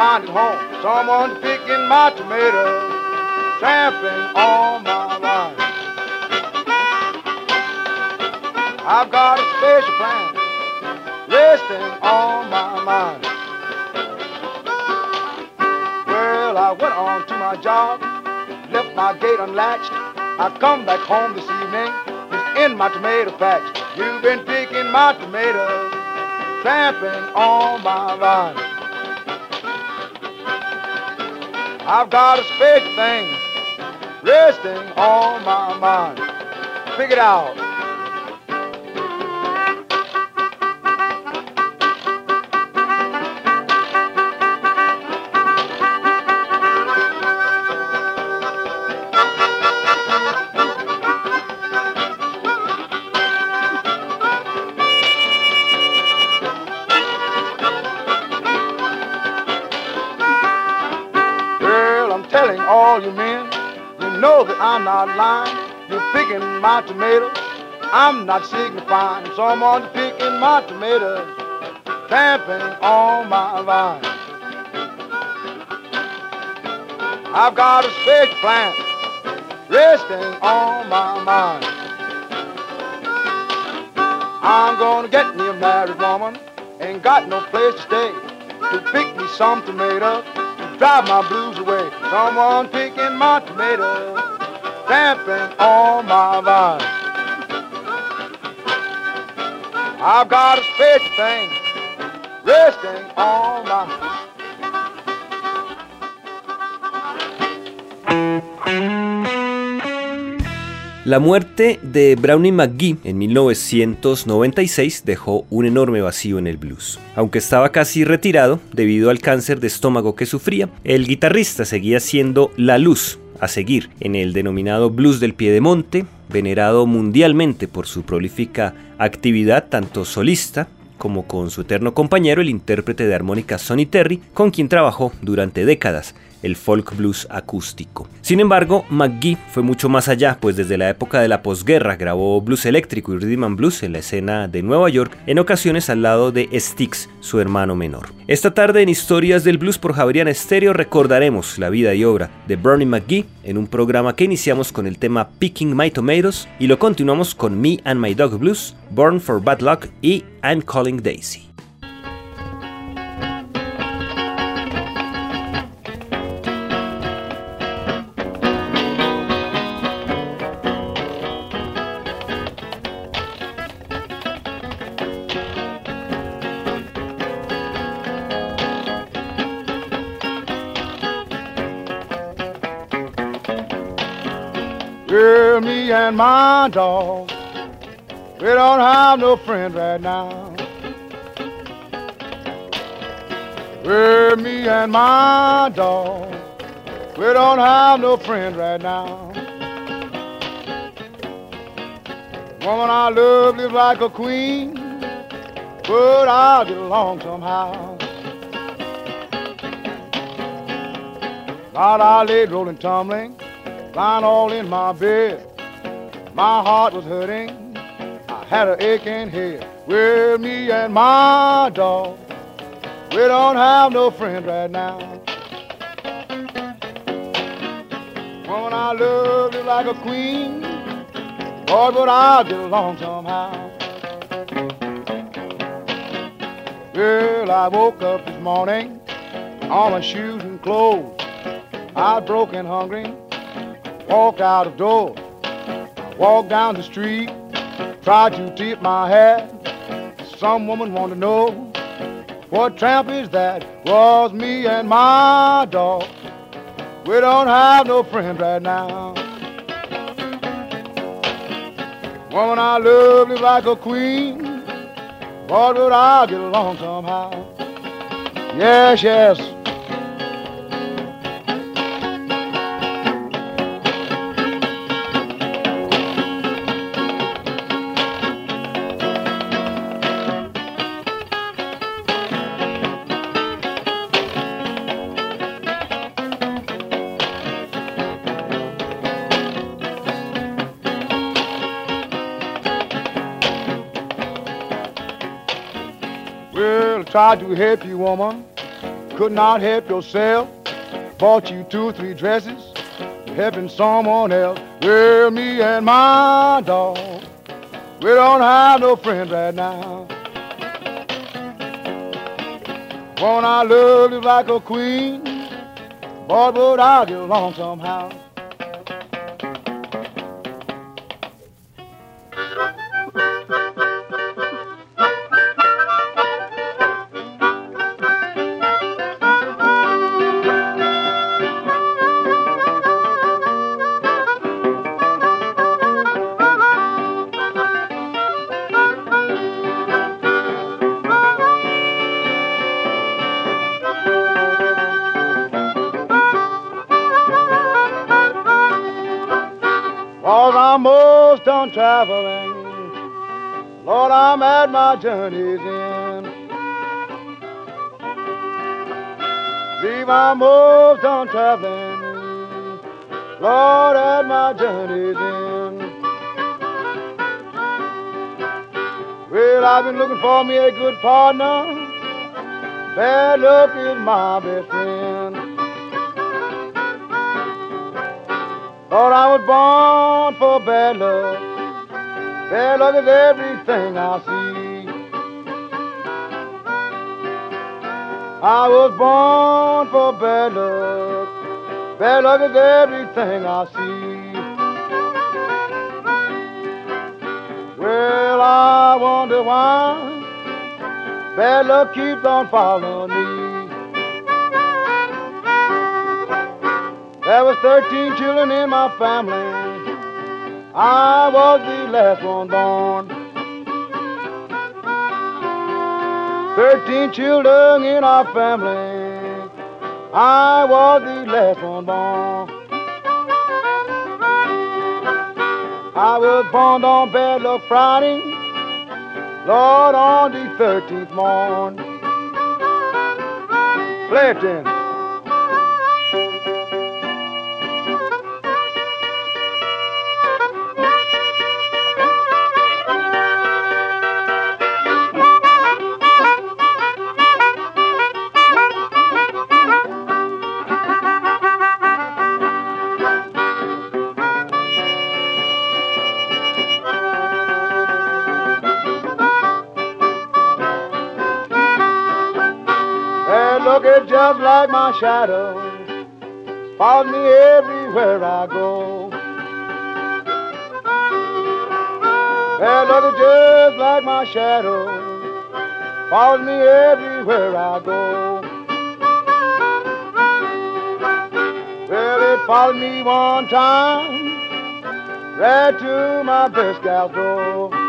find at home. Someone picking my tomatoes, tramping on my line. I've got a special plan, resting on my mind. Well, I went on to my job, left my gate unlatched. I come back home this evening, just in my tomato patch. You've been picking my tomatoes, tramping on my line. I've got a special thing resting on my mind. Pick it out. My tomatoes, I'm not signifying. Someone's picking my tomatoes, tramping on my vine. I've got a special plan, resting on my mind. I'm gonna get me a married woman, ain't got no place to stay. To pick me some tomatoes, to drive my blues away. Someone picking my tomatoes, tramping on my vine. I've got a special thing, resting on my La muerte de Brownie McGee en 1996 dejó un enorme vacío en el blues. Aunque estaba casi retirado debido al cáncer de estómago que sufría, el guitarrista seguía siendo la luz a seguir en el denominado blues del piedemonte, venerado mundialmente por su prolífica actividad tanto solista como con su eterno compañero, el intérprete de armónica Sonny Terry, con quien trabajó durante décadas el folk blues acústico. Sin embargo, McGee fue mucho más allá, pues desde la época de la posguerra grabó blues eléctrico y rhythm and blues en la escena de Nueva York, en ocasiones al lado de Styx, su hermano menor. Esta tarde en Historias del Blues por Javerian Estéreo recordaremos la vida y obra de Bernie McGee en un programa que iniciamos con el tema Picking My Tomatoes y lo continuamos con Me and My Dog Blues, Born for Bad Luck y I'm Calling Daisy. And my dog, we don't have no friend right now. Well, me and my dog, we don't have no friend right now. Woman I love lives like a queen, but I'll get along somehow. While I laid rolling, tumbling, lying all in my bed. My heart was hurting. I had an aching head. Well, me and my dog, we don't have no friend right now. Woman I love you like a queen. Boy, but I'll get along somehow. Well, I woke up this morning, all my shoes and clothes. I broke and hungry, walked out of door. Walked down the street, try to tip my hat. Some woman want to know what tramp is that? Was me and my dog. We don't have no friend right now. Woman, I love you like a queen. But I'll get along somehow. Yes, yes. Tried to help you, woman. Could not help yourself. Bought you two three dresses. Helping someone else. Well, me and my dog. We don't have no friends right now. One I love you like a queen. Boy, but I'll get along somehow. Done traveling. Lord, I'm at my journey's end. Leave I'm most done traveling. Lord, at my journey's end. Well, I've been looking for me a good partner. Bad luck is my best friend. Thought I was born for bad luck. Bad luck is everything I see. I was born for bad luck. Bad luck is everything I see. Well, I wonder why bad luck keeps on following me. There was 13 children in my family. I was the last one born. 13 children in our family. I was the last one born. I was born on bad luck Friday, Lord, on the 13th morn. Play it then. My shadow, follows me everywhere I go. That love just like my shadow, follows me everywhere I go. Well, it followed me one time, right to my best gal's door.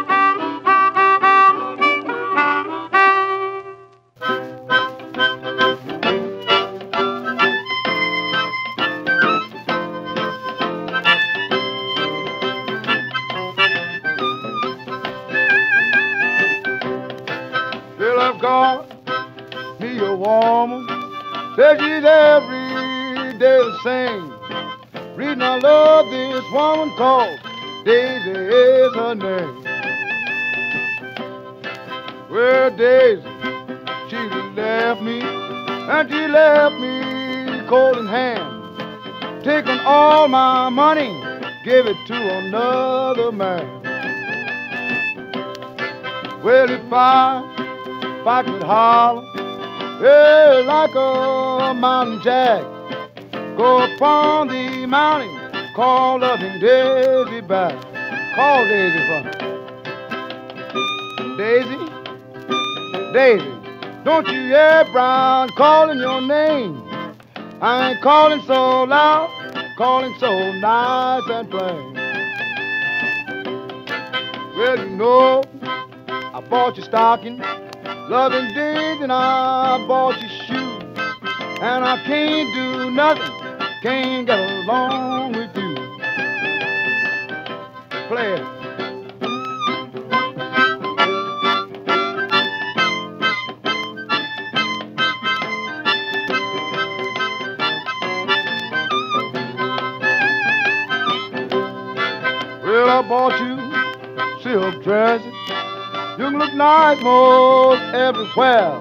Called Daisy is her name. Well, Daisy, she left me, and she left me cold in hand. Taking all my money, give it to another man. Well, if I, if I could holler, yeah, like a mountain jack. Go upon the mountain, call loving Daisy back. Call Daisy for me. Daisy, Daisy, don't you hear Brown calling your name? I ain't calling so loud, calling so nice and plain. Well, you know, I bought your stocking loving days and I bought you shoes. And I can't do nothing, can't get along you. Play. Well, I bought you silk dresses you can look nice most everywhere.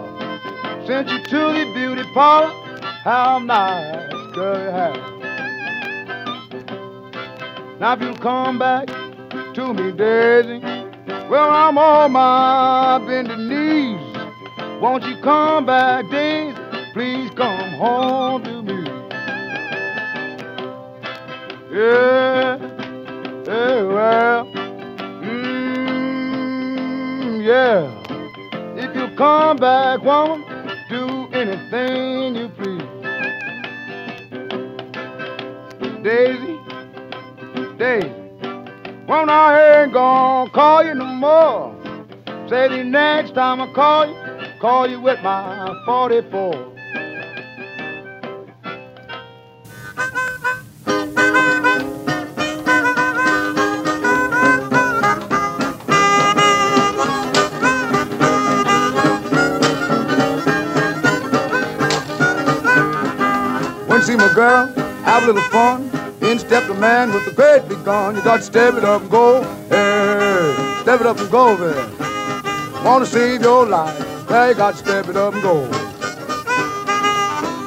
sent you to the beauty parlor. How nice curly hair. Now if you come back to me, Daisy, well, I'm on my bended knees. Won't you come back, Daisy? Please come home to me. Yeah, yeah, well, mm, yeah. If you come back, woman, do anything you please. Daisy, Daisy, when I ain't gonna call you no more. Say the next time I call you, call you with my 44. see my girl, have a little fun. In stepped a man with a great big gun. You got to step it up and go. Hey, step it up and go there. Wanna save your life? Well, you got to step it up and go.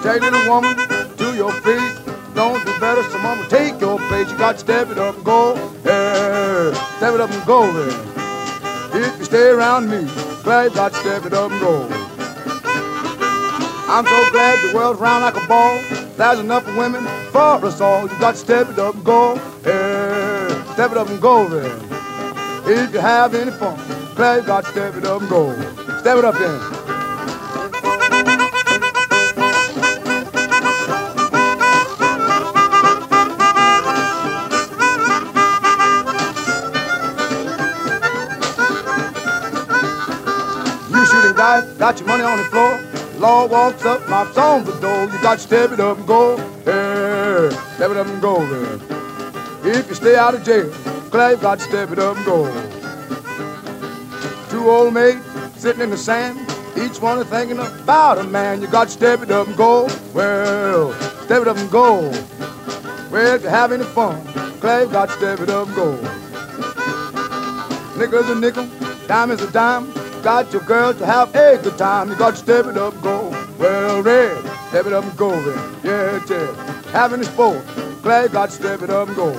Take little woman to your feet. Don't do better, some mama take your place. You got to step it up and go. Hey, step it up and go there. If you stay around me, well, you got to step it up and go. I'm so glad the world's round like a ball. There's enough women for us all. You got to step it up and go. Hey, step it up and go there. If you have any fun, glad you got to step it up and go. Step it up then. Got your money on the floor. Law walks up, on the door. You got to step it up and go. Hey, step it up and go there. If you stay out of jail, glad you got to step it up and go. Two old maids sitting in the sand, each one is thinking about a man. You got to step it up and go. Well, step it up and go. Well, if you have any fun, glad you got to step it up and go. Nickel's a nickel, dime is a dime. Got your girl to have a good time. You got to step it up, go. Well, red, step it up and go, red. Yeah, yeah. Having a sport, glad you got to step it up and go.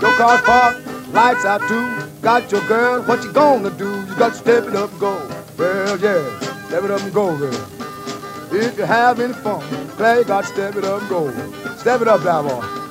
Your car's parked, lights out too. Got your girl, what you gonna do? You got to step it up and go. Well, yeah, step it up and go, red. If you have any fun, glad you got to step it up and go. Step it up, now, boy.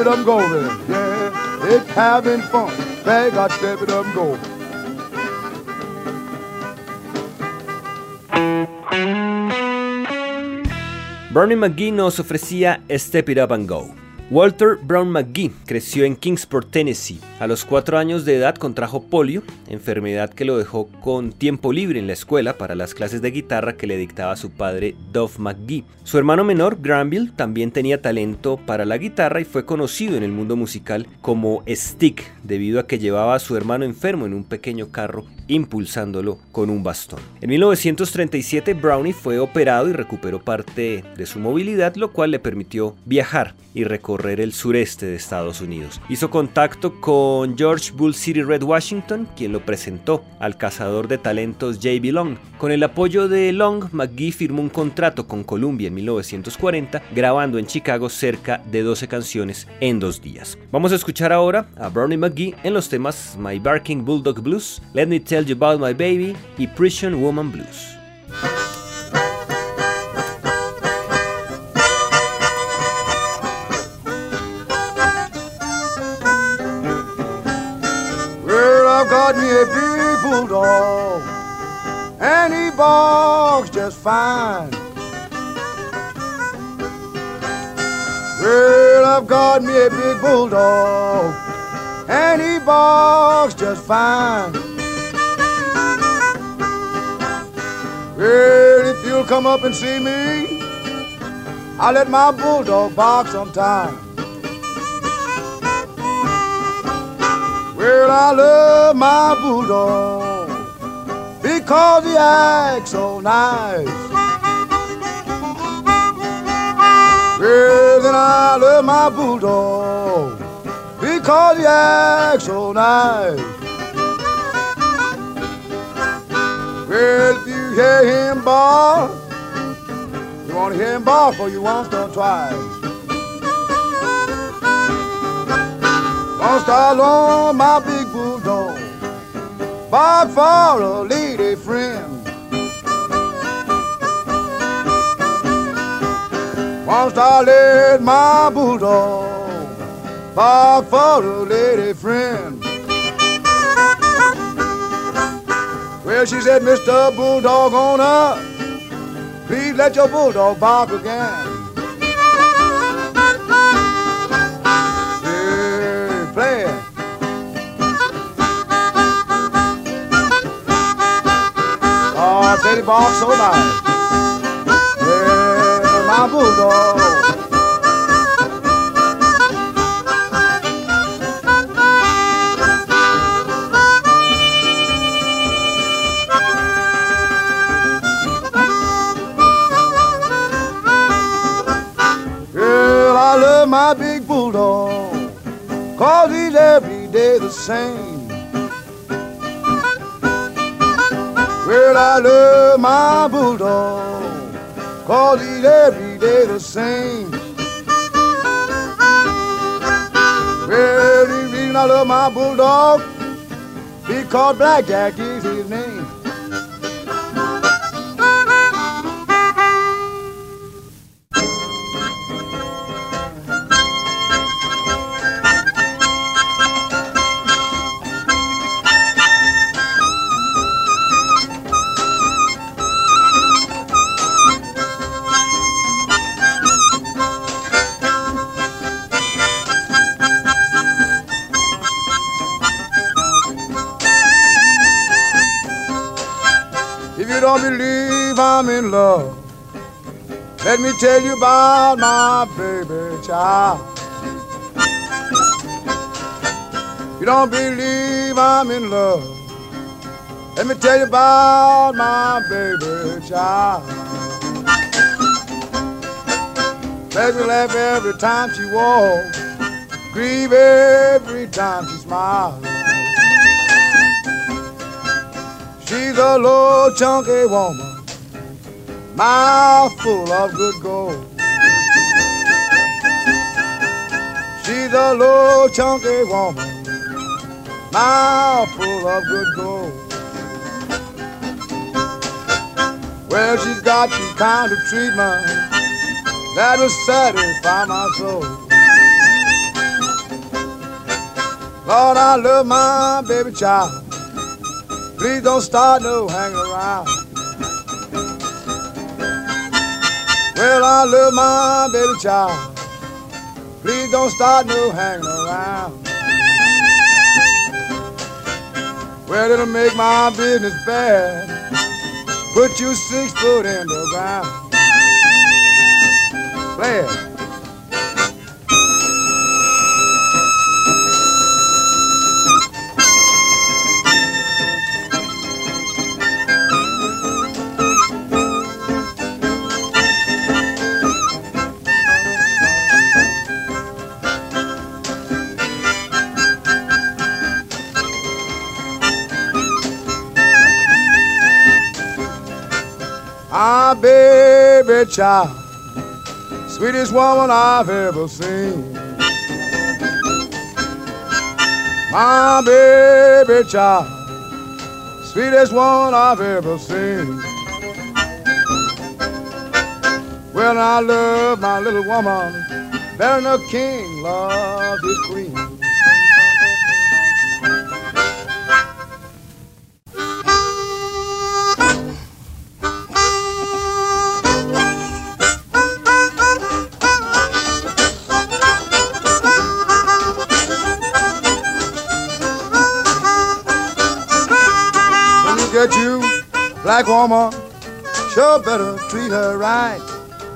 It up go there. Yeah, it's having fun. They got step it up go. Brownie McGhee nos ofrecía Step It Up and Go. Walter Brown McGee creció en Kingsport, Tennessee. A los cuatro años de edad contrajo polio, enfermedad que lo dejó con tiempo libre en la escuela para las clases de guitarra que le dictaba su padre Duff McGee. Su hermano menor, Granville, también tenía talento para la guitarra y fue conocido en el mundo musical como Stick, debido a que llevaba a su hermano enfermo en un pequeño carro impulsándolo con un bastón. En 1937 Brownie fue operado y recuperó parte de su movilidad, lo cual le permitió viajar y recorrer el sureste de Estados Unidos. Hizo contacto con George Bull City Red Washington, quien lo presentó al cazador de talentos J.B. Long. Con el apoyo de Long, McGee firmó un contrato con Columbia en 1940, grabando en Chicago cerca de 12 canciones en dos días. Vamos a escuchar ahora a Brownie McGee en los temas My Barking Bulldog Blues, Let Me Tell You About My Baby y Prison Woman Blues. Fine. Well, I've got me a big bulldog, and he barks just fine. Well, if you'll come up and see me, I'll let my bulldog bark sometime. Well, I love my bulldog because he acts so nice. Well, then I love my bulldog because he acts so nice. Well, if you hear him bark, you want to hear him bark for you once or twice. Once along my big bulldog, bark for a lady friend. Once I let my bulldog bark for a lady friend. Well, she said, Mr. Bulldog on up, please let your bulldog bark again. Yeah, play it. Oh, Teddy bark so nice. Girl, I love my big bulldog, cause he's every day the same. Well, I love my bulldog, cause he's every day the same. Well, the reason I love my bulldog, because Blackjack is his tell you about my baby child. You don't believe I'm in love, let me tell you about my baby child. Make me laugh every time she walks, grieve every time she smiles. She's a low, chunky woman, mouth full of good gold. She's a low, chunky woman, mouth full of good gold. Well, she's got the kind of treatment that'll satisfy my soul. Lord, I love my baby child. Please don't start no hanging around. Well, I love my baby child. Please don't start no hanging around. Well, it'll make my business bad. Put you six foot in the ground. Play it. My baby child, sweetest woman I've ever seen. My baby child, sweetest one I've ever seen. Well, I love my little woman better than a king loves his queen. Black woman, sure better treat her right.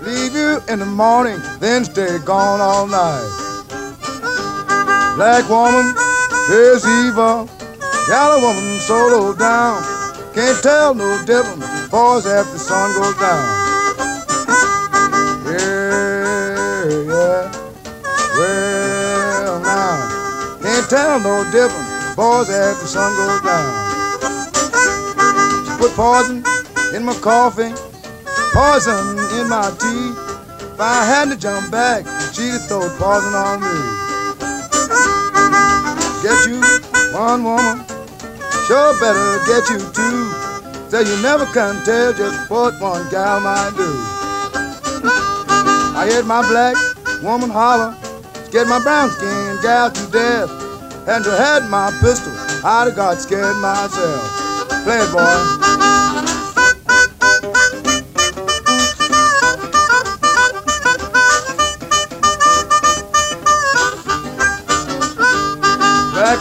Leave you in the morning, then stay gone all night. Black woman, There's evil, yellow woman solo down. Can't tell no difference, boys, after the sun goes down. Yeah, yeah. Well, now, can't tell no difference, boys, after the sun goes down. Put poison in my coffee, poison in my tea. If I had to jump back, she'd have thrown poison on me get you one woman, sure better get you two. So you never can tell just what one gal might do. I heard my black woman holler, scared my brown skin gal to death. And to had my pistol, I'd have got scared myself. Play it, boy.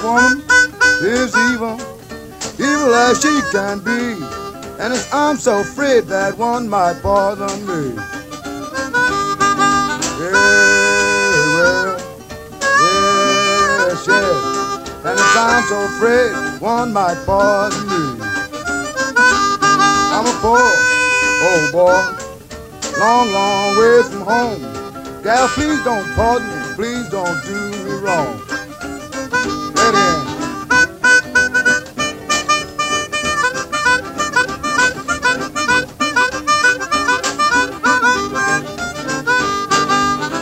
woman is evil, evil as she can be. And I'm so afraid that one might poison me. I'm so afraid one might poison me. I'm a poor old oh, boy, long, long way from home. Gal, please don't pardon me, please don't do me wrong.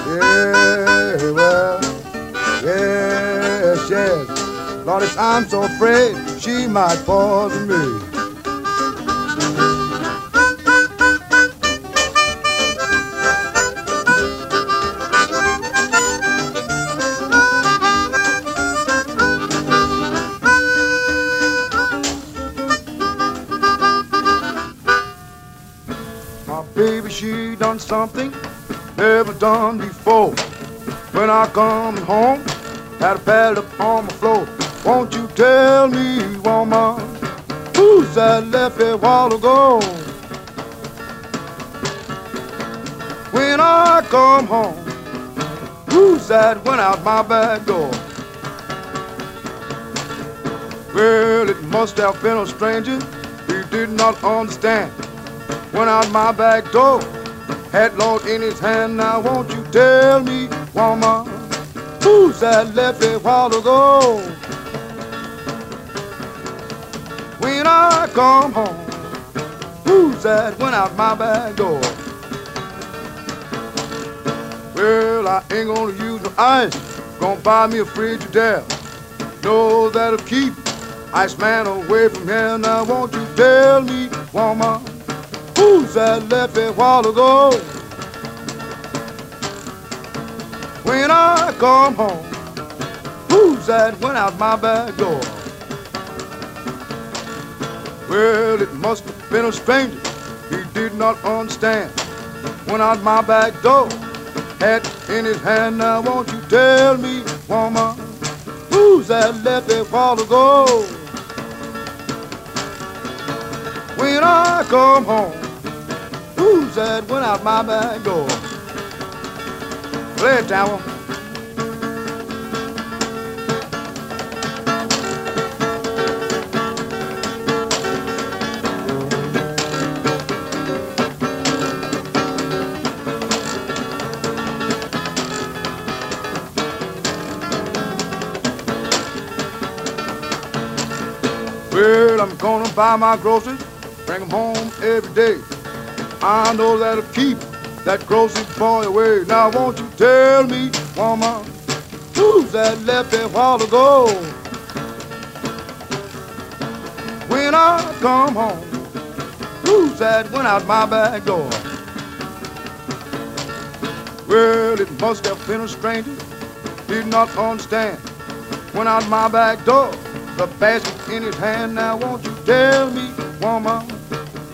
Yeah, well, yes, yes. Lord, I'm so afraid she might poison me. She done something never done before. When I come home, had a pad up on the floor. Won't you tell me, woman, who's that left a while ago? When I come home, who's that went out my back door? Well, it must have been a stranger he did not understand. Went out my back door, had Lord in his hand. Now won't you tell me, woman, who's that left a while ago? when I come home. Who's that went out my back door? Well, I ain't gonna use no ice. Gonna buy me a Frigidaire. Know that'll keep Iceman away from here. Now won't you tell me, woman, who's that left a while ago? When I come home, who's that went out my back door? Well, it must have been a stranger he did not understand. Went out my back door, hat in his hand. Now won't you tell me, woman, who's that left a while ago? When I come home, that went out my back door? Play it, Tower. I'm gonna buy my groceries, bring them home every day. I know that'll keep that grocery boy away. Now won't you tell me, woman, who's that left a while ago? When I come home, who's that went out my back door? Well, it must have been a stranger, did not understand. Went out my back door the basket in his hand. Now won't you tell me, woman,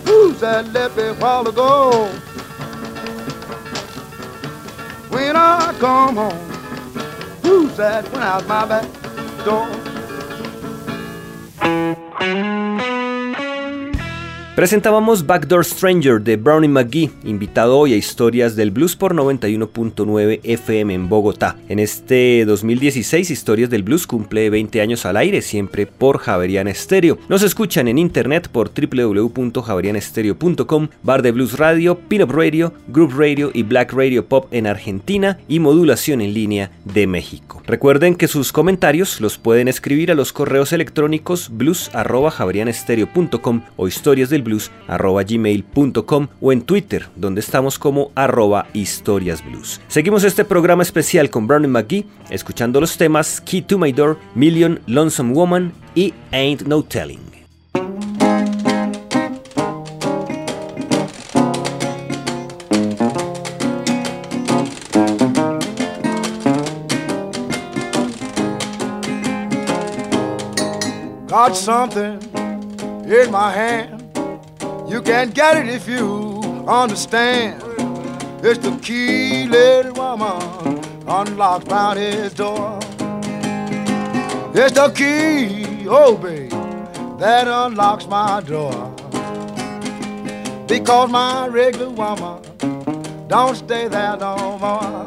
who's that left a while ago? When I come home, who's that went out my back door? Presentábamos Backdoor Stranger de Brownie McGee, invitado hoy a Historias del Blues por 91.9 FM en Bogotá. En este 2016, Historias del Blues cumple 20 años al aire, siempre por Javerian Stereo. Nos escuchan en internet por www.javerianestereo.com, Bar de Blues Radio, Pinup Radio, Group Radio y Black Radio Pop en Argentina y modulación en línea de México. Recuerden que sus comentarios los pueden escribir a los correos electrónicos blues.javerianestereo.com o historias del gmail.com o en Twitter, donde estamos como arroba historiasblues. Seguimos este programa especial con Brownie McGee, escuchando los temas Key to My Door, Million Lonesome Woman y Ain't No Telling. Got something in my hand You can't get it if you understand. It's the key, little woman, unlocks Brownie's door. It's the key, oh babe, that unlocks my door. Because my regular woman don't stay there no more.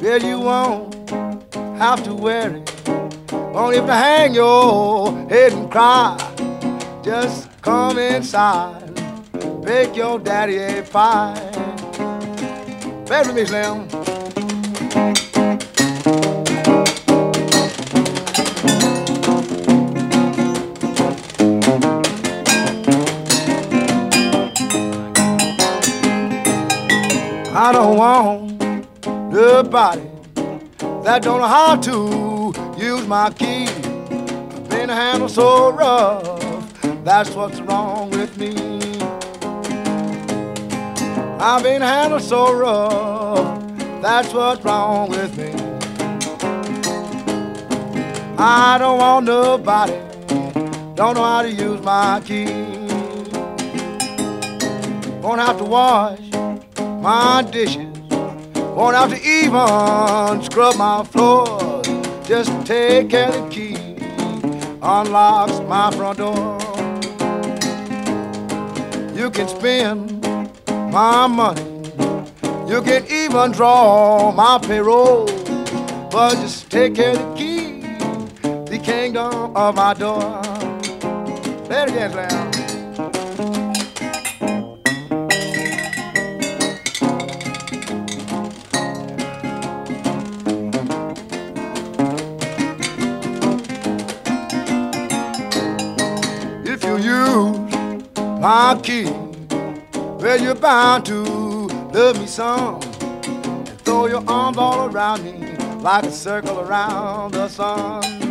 Well, you won't have to worry. Only have to hang your head and cry. Just come inside, bake your daddy a pie. Play with me, Slim. I don't want nobody that don't know how to use my key. I've been handled so rough that's what's wrong with me. I've been handled so rough. That's what's wrong with me. I don't want nobody. Don't know how to use my key. Won't have to wash my dishes. Won't have to even scrub my floors. Just take care of the key. Unlocks my front door. You can spend my money. You can even draw my payroll. But just take care the key, the kingdom of my door. Say it again, Slam. If you use my key well, you're bound to love me some. And throw your arms all around me like a circle around the sun.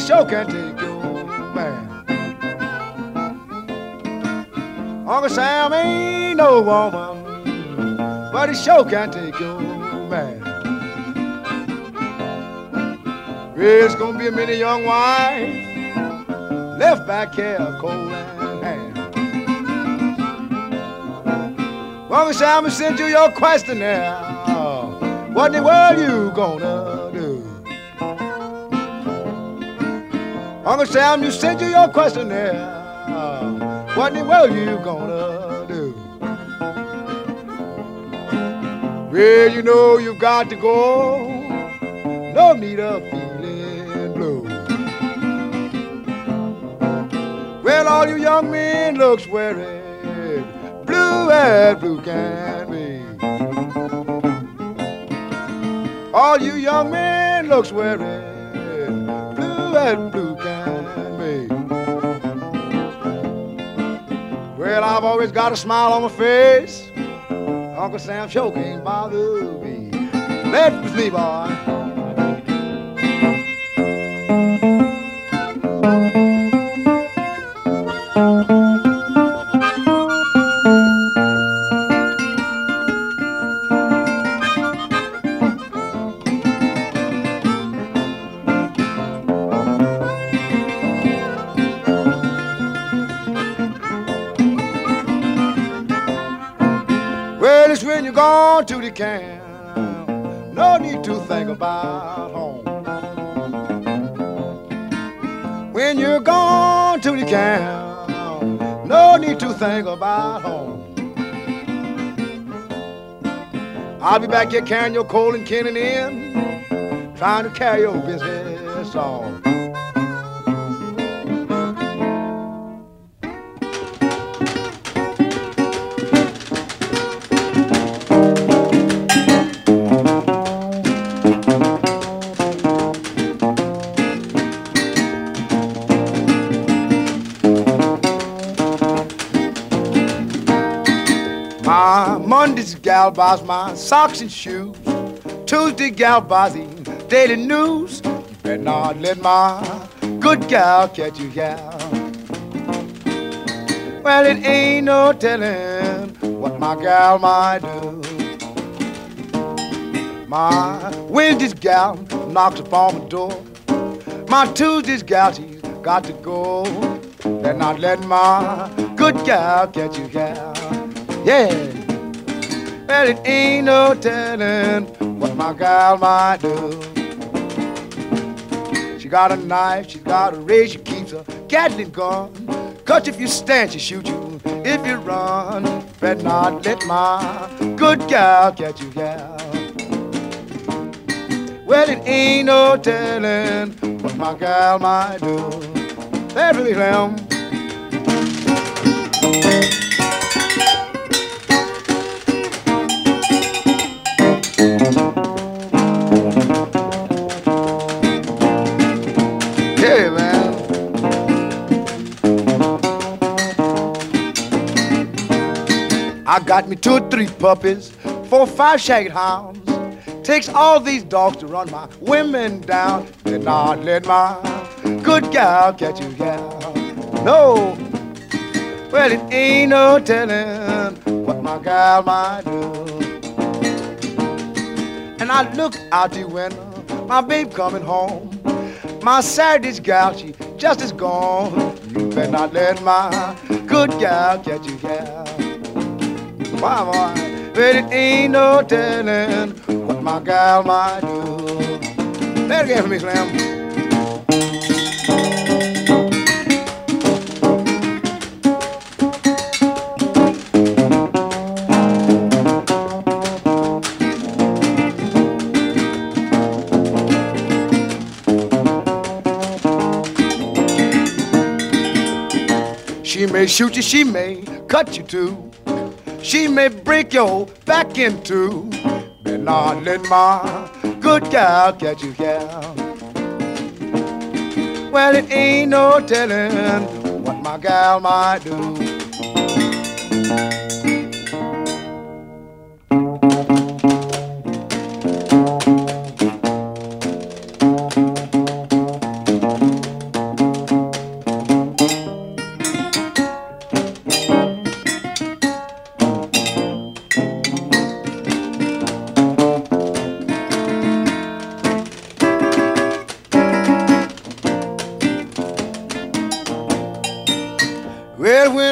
Sure can take your man. Uncle Sam ain't no woman, but he sure can take your man. There's gonna be a many young wives left back here cold and hand. Uncle Sam sent you your questionnaire. What in the world you gonna Uncle Sam, you sent you your questionnaire. What in the world you gonna do? Well, you know you've got to go. No need of feeling blue. Well, all you young men looks worried, blue as blue can be. All you young men looks worried, blue as blue Well, I've always got a smile on my face. Uncle Sam sure can't bother me. Let me, boy. Be back here carrying your coal and cannon in, trying to carry your business on. Gal buys my socks and shoes. Tuesday gal buys the daily news. You better not let my good gal catch you, gal. Well, it ain't no telling what my gal might do. My Wednesday's gal knocks upon my door. My Tuesday's gal, she's got to go. Better not let my good gal catch you, gal. Yeah. Well, it ain't no telling what my gal might do. She got a knife, she got a razor, she keeps a Gatling gun. Cause if you stand, she shoot you. If you run, better not let my good gal catch you, gal. Well, it ain't no telling what my gal might do. There really. I got me two or three puppies, four five shaggy hounds. Takes all these dogs to run my women down. Did not let my good gal catch you, gal. No. Well, it ain't no telling what my gal might do. And I look out the window, my babe coming home. My Saturday's gal, she just is gone. You better not let my good gal catch you, gal boy. But it ain't no telling what my gal might do. It again for me, Slim. She may shoot you, she may cut you too. She may break your back in two. Better not let my good gal catch you, gal. Well, it ain't no telling what my gal might do.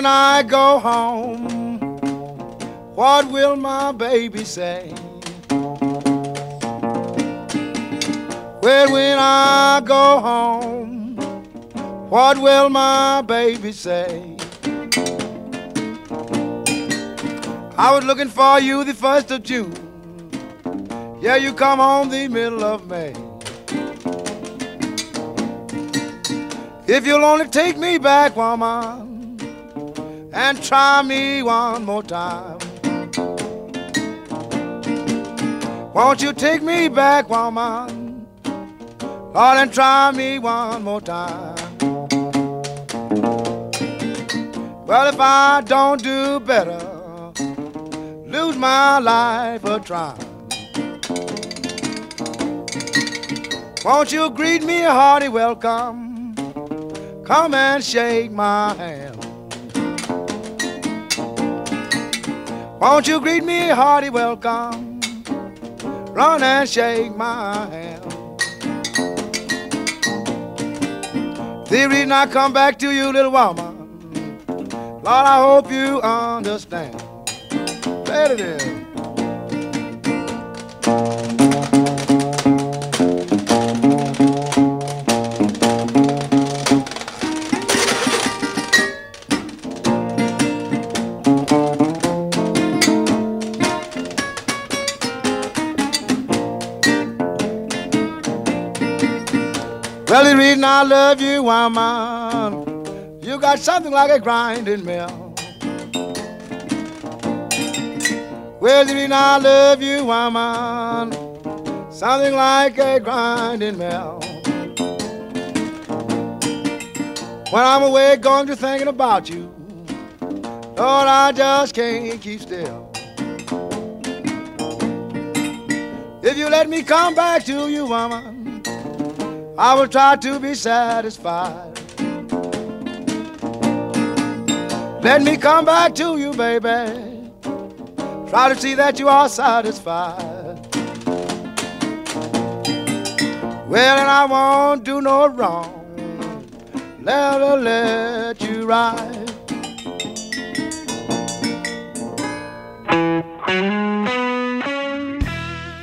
Go home, what will my baby say? Well, when I go home, what will my baby say? I was looking for you the first of June. Yeah, you come home the middle of May. If you'll only take me back, woman and try me one more time. Won't you take me back, woman? Lord, and try me one more time. Well, if I don't do better, lose my life a try. Won't you greet me a hearty welcome? Come and shake my hand. Won't you greet me hearty welcome? Run and shake my hand. The reason I come back to you, little woman, Lord, I hope you understand. There it is. Well, the reason I love you, woman, you got something like a grinding mill. Well, the reason I love you, woman, something like a grinding mill. When I'm away going to thinking about you, Lord, I just can't keep still. If you let me come back to you, woman, I will try to be satisfied. Let me come back to you, baby. Try to see that you are satisfied. Well, and I won't do no wrong. Never let you ride.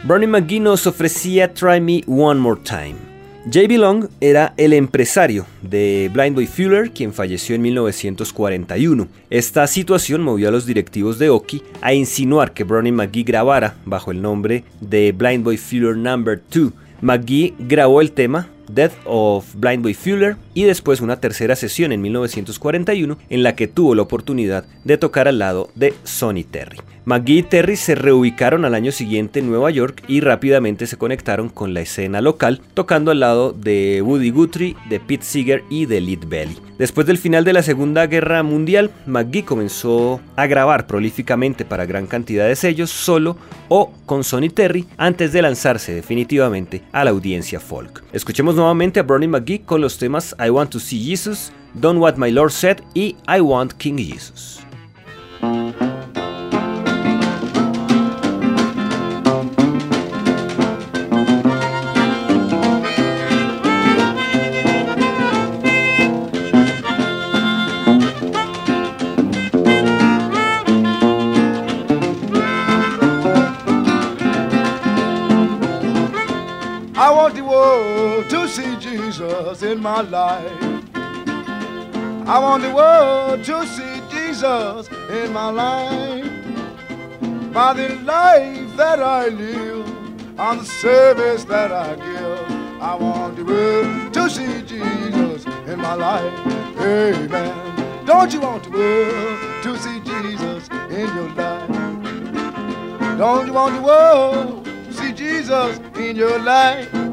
Brownie McGhee nos ofrecía Try Me One More Time. J.B. Long era el empresario de Blind Boy Fuller, quien falleció en 1941. Esta situación movió a los directivos de Oki a insinuar que Brownie McGee grabara bajo el nombre de Blind Boy Fuller No. 2. McGee grabó el tema Death of Blind Boy Fuller y después una tercera sesión en 1941 en la que tuvo la oportunidad de tocar al lado de Sonny Terry. McGee y Terry se reubicaron al año siguiente en Nueva York y rápidamente se conectaron con la escena local, tocando al lado de Woody Guthrie, de Pete Seeger y de Lead Belly. Después del final de la Segunda Guerra Mundial, McGee comenzó a grabar prolíficamente para gran cantidad de sellos solo o con Sonny Terry antes de lanzarse definitivamente a la audiencia folk. Escuchemos nuevamente a Bernie McGee con los temas I Want to See Jesus, Don't What My Lord Said y I Want King Jesus. Jesus in my life. I want the world to see Jesus in my life. By the life that I live, on the service that I give, I want the world to see Jesus in my life. Amen. Don't you want the world to see Jesus in your life? Don't you want the world to see Jesus in your life?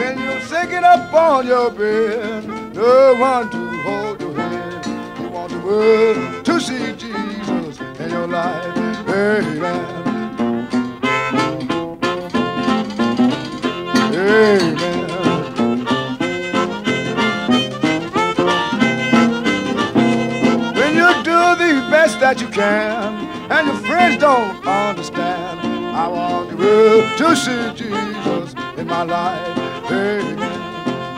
When you're sinking up on your bed, no one to hold your hand. You want the world to see Jesus in your life. Amen. Amen. When you do the best that you can, and your friends don't understand, I want the world to see Jesus in my life. Amen.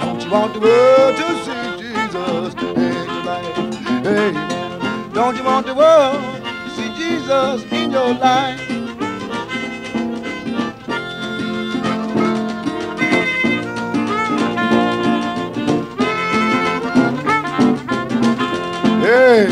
Don't you want the world to see Jesus in your life? Amen. Don't you want the world to see Jesus in your life? Amen.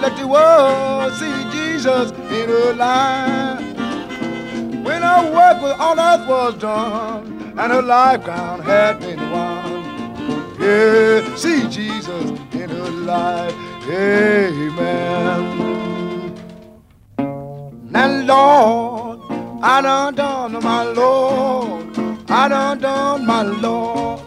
Let the world see Jesus in her life. When her work with on earth was done and her life crown had been won. Yeah, see Jesus in her life. Amen. And Lord, I done done my Lord. I done done my Lord.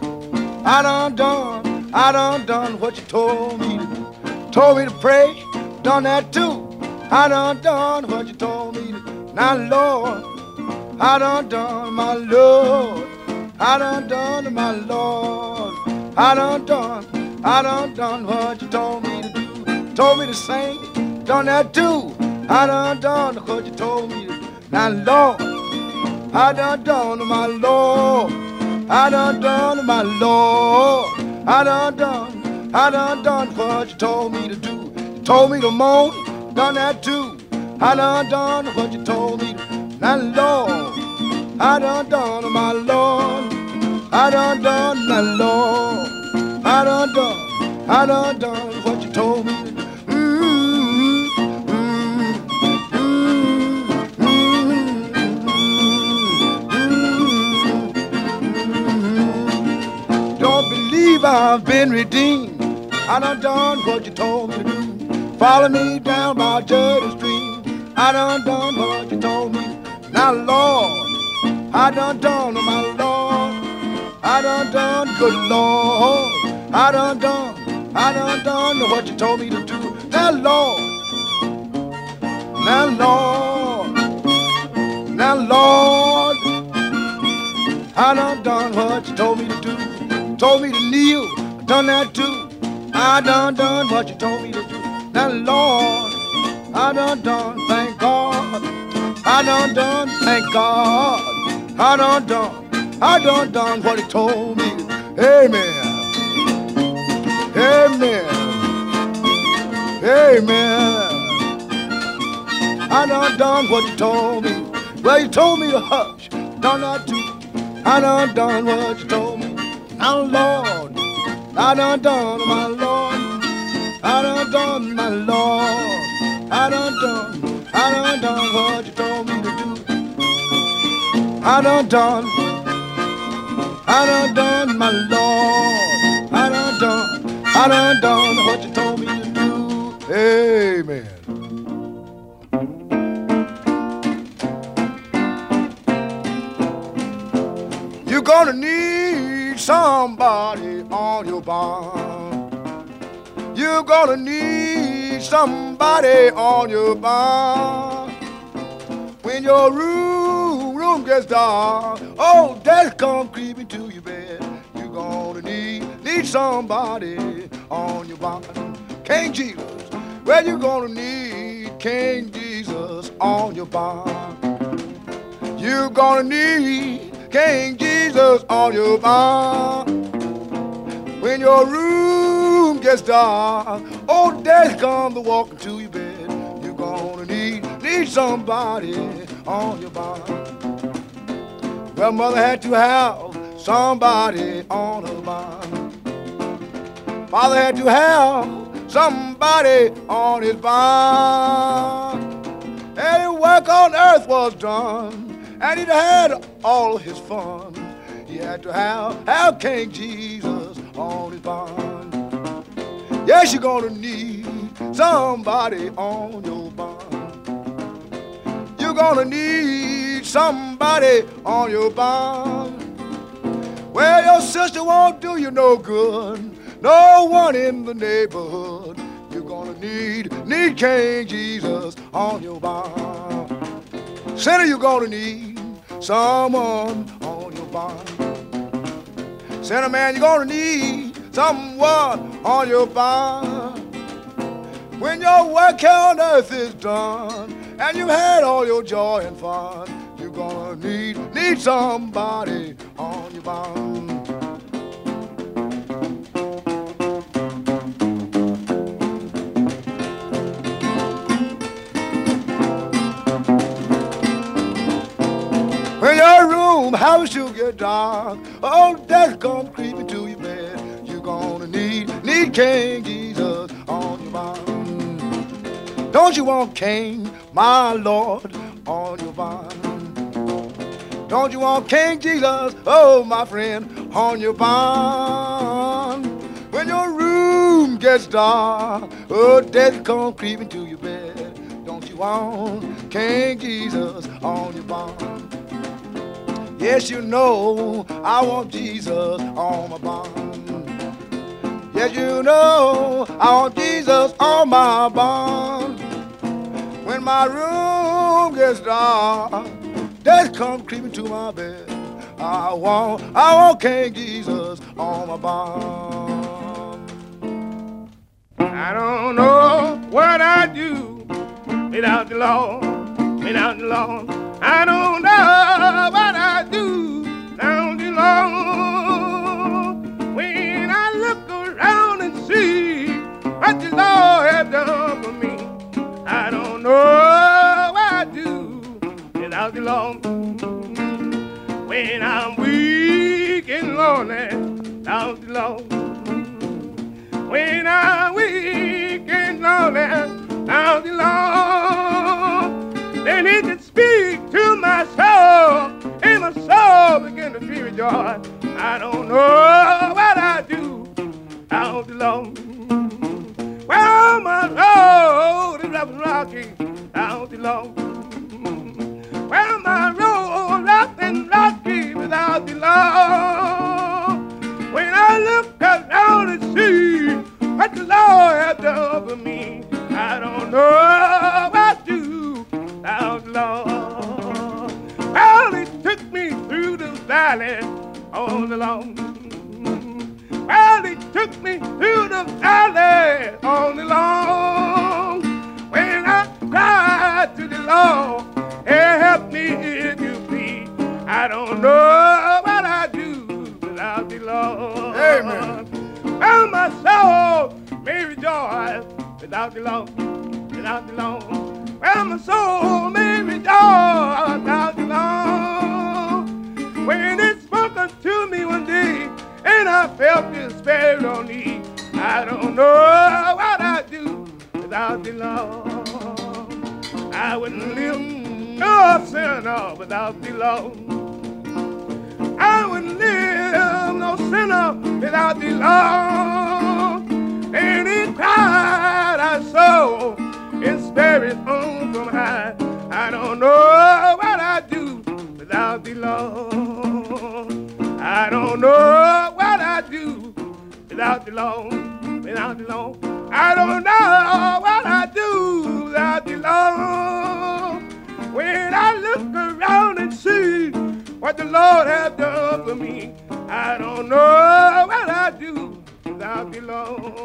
I done done, I done done what you told me to. Told me to pray, done that too. I done done what you told me to. Now, Lord, I done done my Lord. I done done my Lord. I done done, I done done what you told me to do. Told me to sing, done that too. I done done what you told me to. Now, Lord, I done done my Lord. I done done my Lord. I done done, I done done what you told me to do. Told me to moan, done that too. I done done what you told me. Now, Lord, I done done my Lord. I done done my Lord. I done done, I done done what you told me I've been redeemed. I done done what you told me to do. Follow me down by Jordan Street. I done done what you told me. Now, Lord, I done done my Lord. I done done, good Lord. I done done, I done done what you told me to do. Now, Lord, now, Lord, now, Lord, I done done what you told me to do. Told me to kneel, I done that too. I done done what you told me to do. Now, Lord, I done done, thank God. I done done, thank God. I done done, I done done what he told me. Amen. Amen. Amen. I done done what you told me. Well, you told me to hush, done that too. I done done what you told me. Now, Lord, I done done, my Lord. I done done, my Lord. I done done, I done done what you told me to do. I done done, I done done, my Lord. I done done, I done done what you told me to do. Amen. You're gonna need somebody on your barn. You're gonna need somebody on your barn. When your room, room gets dark, oh, death come creeping to your bed. You're gonna need, need somebody on your barn. King Jesus, well, you're gonna need King Jesus on your barn. You're gonna need King Jesus on your barn. When your room gets dark, oh, death come to walk into your bed. You're gonna need, need somebody on your barn. Well, mother had to have somebody on her barn. Father had to have somebody on his barn. Any work on earth was done, and he'd had all his fun. He had to have, have King Jesus on his barn. Yes, you're gonna need somebody on your barn. You're gonna need somebody on your barn. Well, your sister won't do you no good. No one in the neighborhood. You're gonna need, need King Jesus on your barn. Sinner, you're gonna need someone on your barn. Sinner man, you're gonna need someone on your barn. When your work here on earth is done and you've had all your joy and fun, you're gonna need, need somebody on your barn. When your room house you get dark, oh death come creeping need King Jesus on your mind. Don't you want King my Lord, on your bond. Don't you want King Jesus, oh my friend, on your bond? When your room gets dark, oh death come creeping to your bed. Don't you want King Jesus on your bond? Yes, you know I want Jesus on my bond. Yes, you know I want Jesus on my bond. When my room gets dark, death comes creeping to my bed. I want, I want King Jesus on my bond. I don't know what I do without the Lord, without the Lord. I don't know I wouldn't live no sinner without the Lord. I wouldn't live no sinner without the Lord. He cried, I saw his spirit on from high. I don't know what I'd do without the Lord. I don't know what I'd do without the Lord, without the Lord. I don't know what I do without the Lord. When I look around and see what the Lord has done for me, I don't know what I do without the Lord.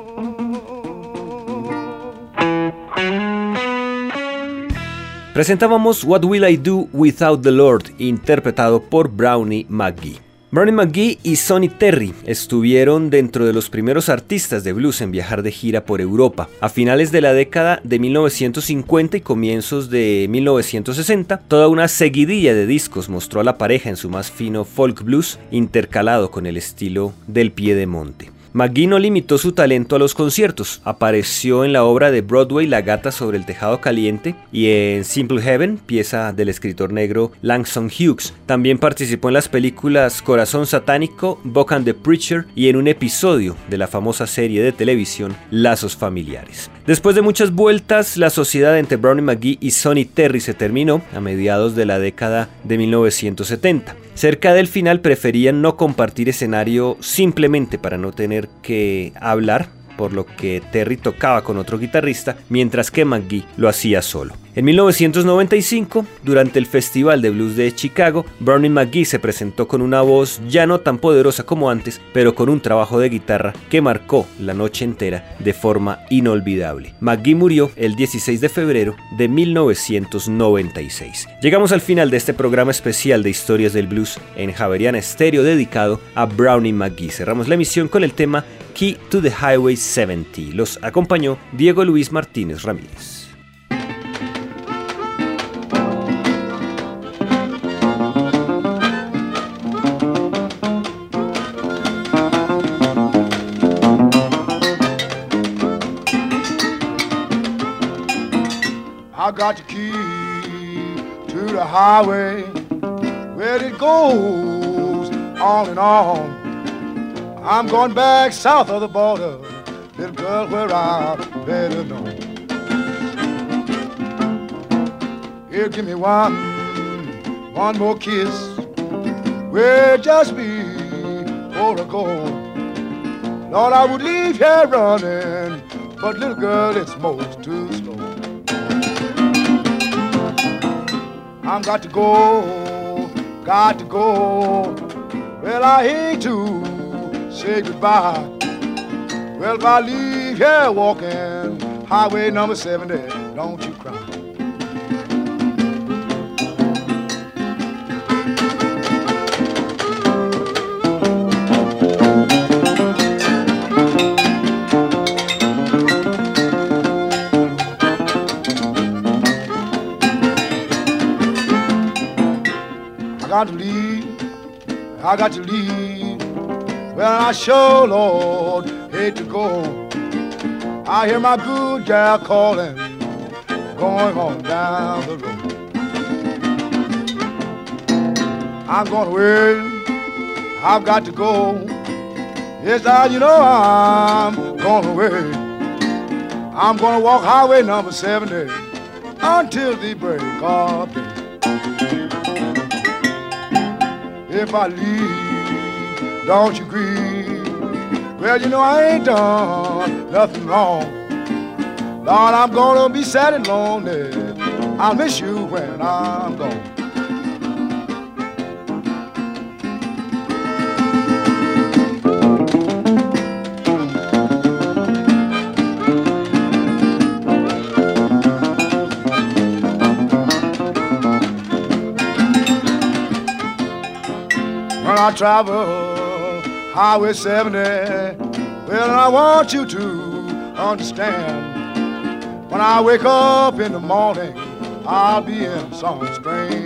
Presentábamos What Will I Do Without the Lord, interpretado por Brownie McGee. Brownie McGee y Sonny Terry estuvieron dentro de los primeros artistas de blues en viajar de gira por Europa. A finales de la década de 1950 y comienzos de 1960, toda una seguidilla de discos mostró a la pareja en su más fino folk blues intercalado con el estilo del pie de monte. McGee no limitó su talento a los conciertos, apareció en la obra de Broadway La gata sobre el tejado caliente y en Simple Heaven, pieza del escritor negro Langston Hughes. También participó en las películas Corazón Satánico, Buck and the Preacher y en un episodio de la famosa serie de televisión Lazos Familiares. Después de muchas vueltas, la sociedad entre Brownie McGee y Sonny Terry se terminó a mediados de la década de 1970. Cerca del final preferían no compartir escenario simplemente para no tener que hablar, por lo que Terry tocaba con otro guitarrista, mientras que McGee lo hacía solo. En 1995, durante el Festival de Blues de Chicago, Bernie McGee se presentó con una voz ya no tan poderosa como antes, pero con un trabajo de guitarra que marcó la noche entera de forma inolvidable. McGee murió el 16 de febrero de 1996. Llegamos al final de este programa especial de historias del blues en Javeriana Estéreo dedicado a Brownie McGee. Cerramos la emisión con el tema Key to the Highway 70. Los acompañó Diego Luis Martínez Ramírez. Got the key to the highway where it goes on and on. I'm going back south of the border, little girl, where I better know. Here, give me one, one more kiss. Where just be for a go. Lord, I would leave here running, but little girl, it's most too I'm got to go, got to go. Well, I hate to say goodbye. Well, if I leave here walking highway number 70, don't you I sure, Lord, hate to go. I hear my good gal calling, going on down the road. I'm going away, I've got to go. Yes, I, you know I'm going away. I'm gonna walk highway number 70 until the break of day. if I leave. Don't you grieve. Well, you know I ain't done nothing wrong. Lord, I'm gonna be sad and lonely. I'll miss you when I'm gone. I travel Highway 70. Well, I want you to understand. When I wake up in the morning, I'll be in some strange.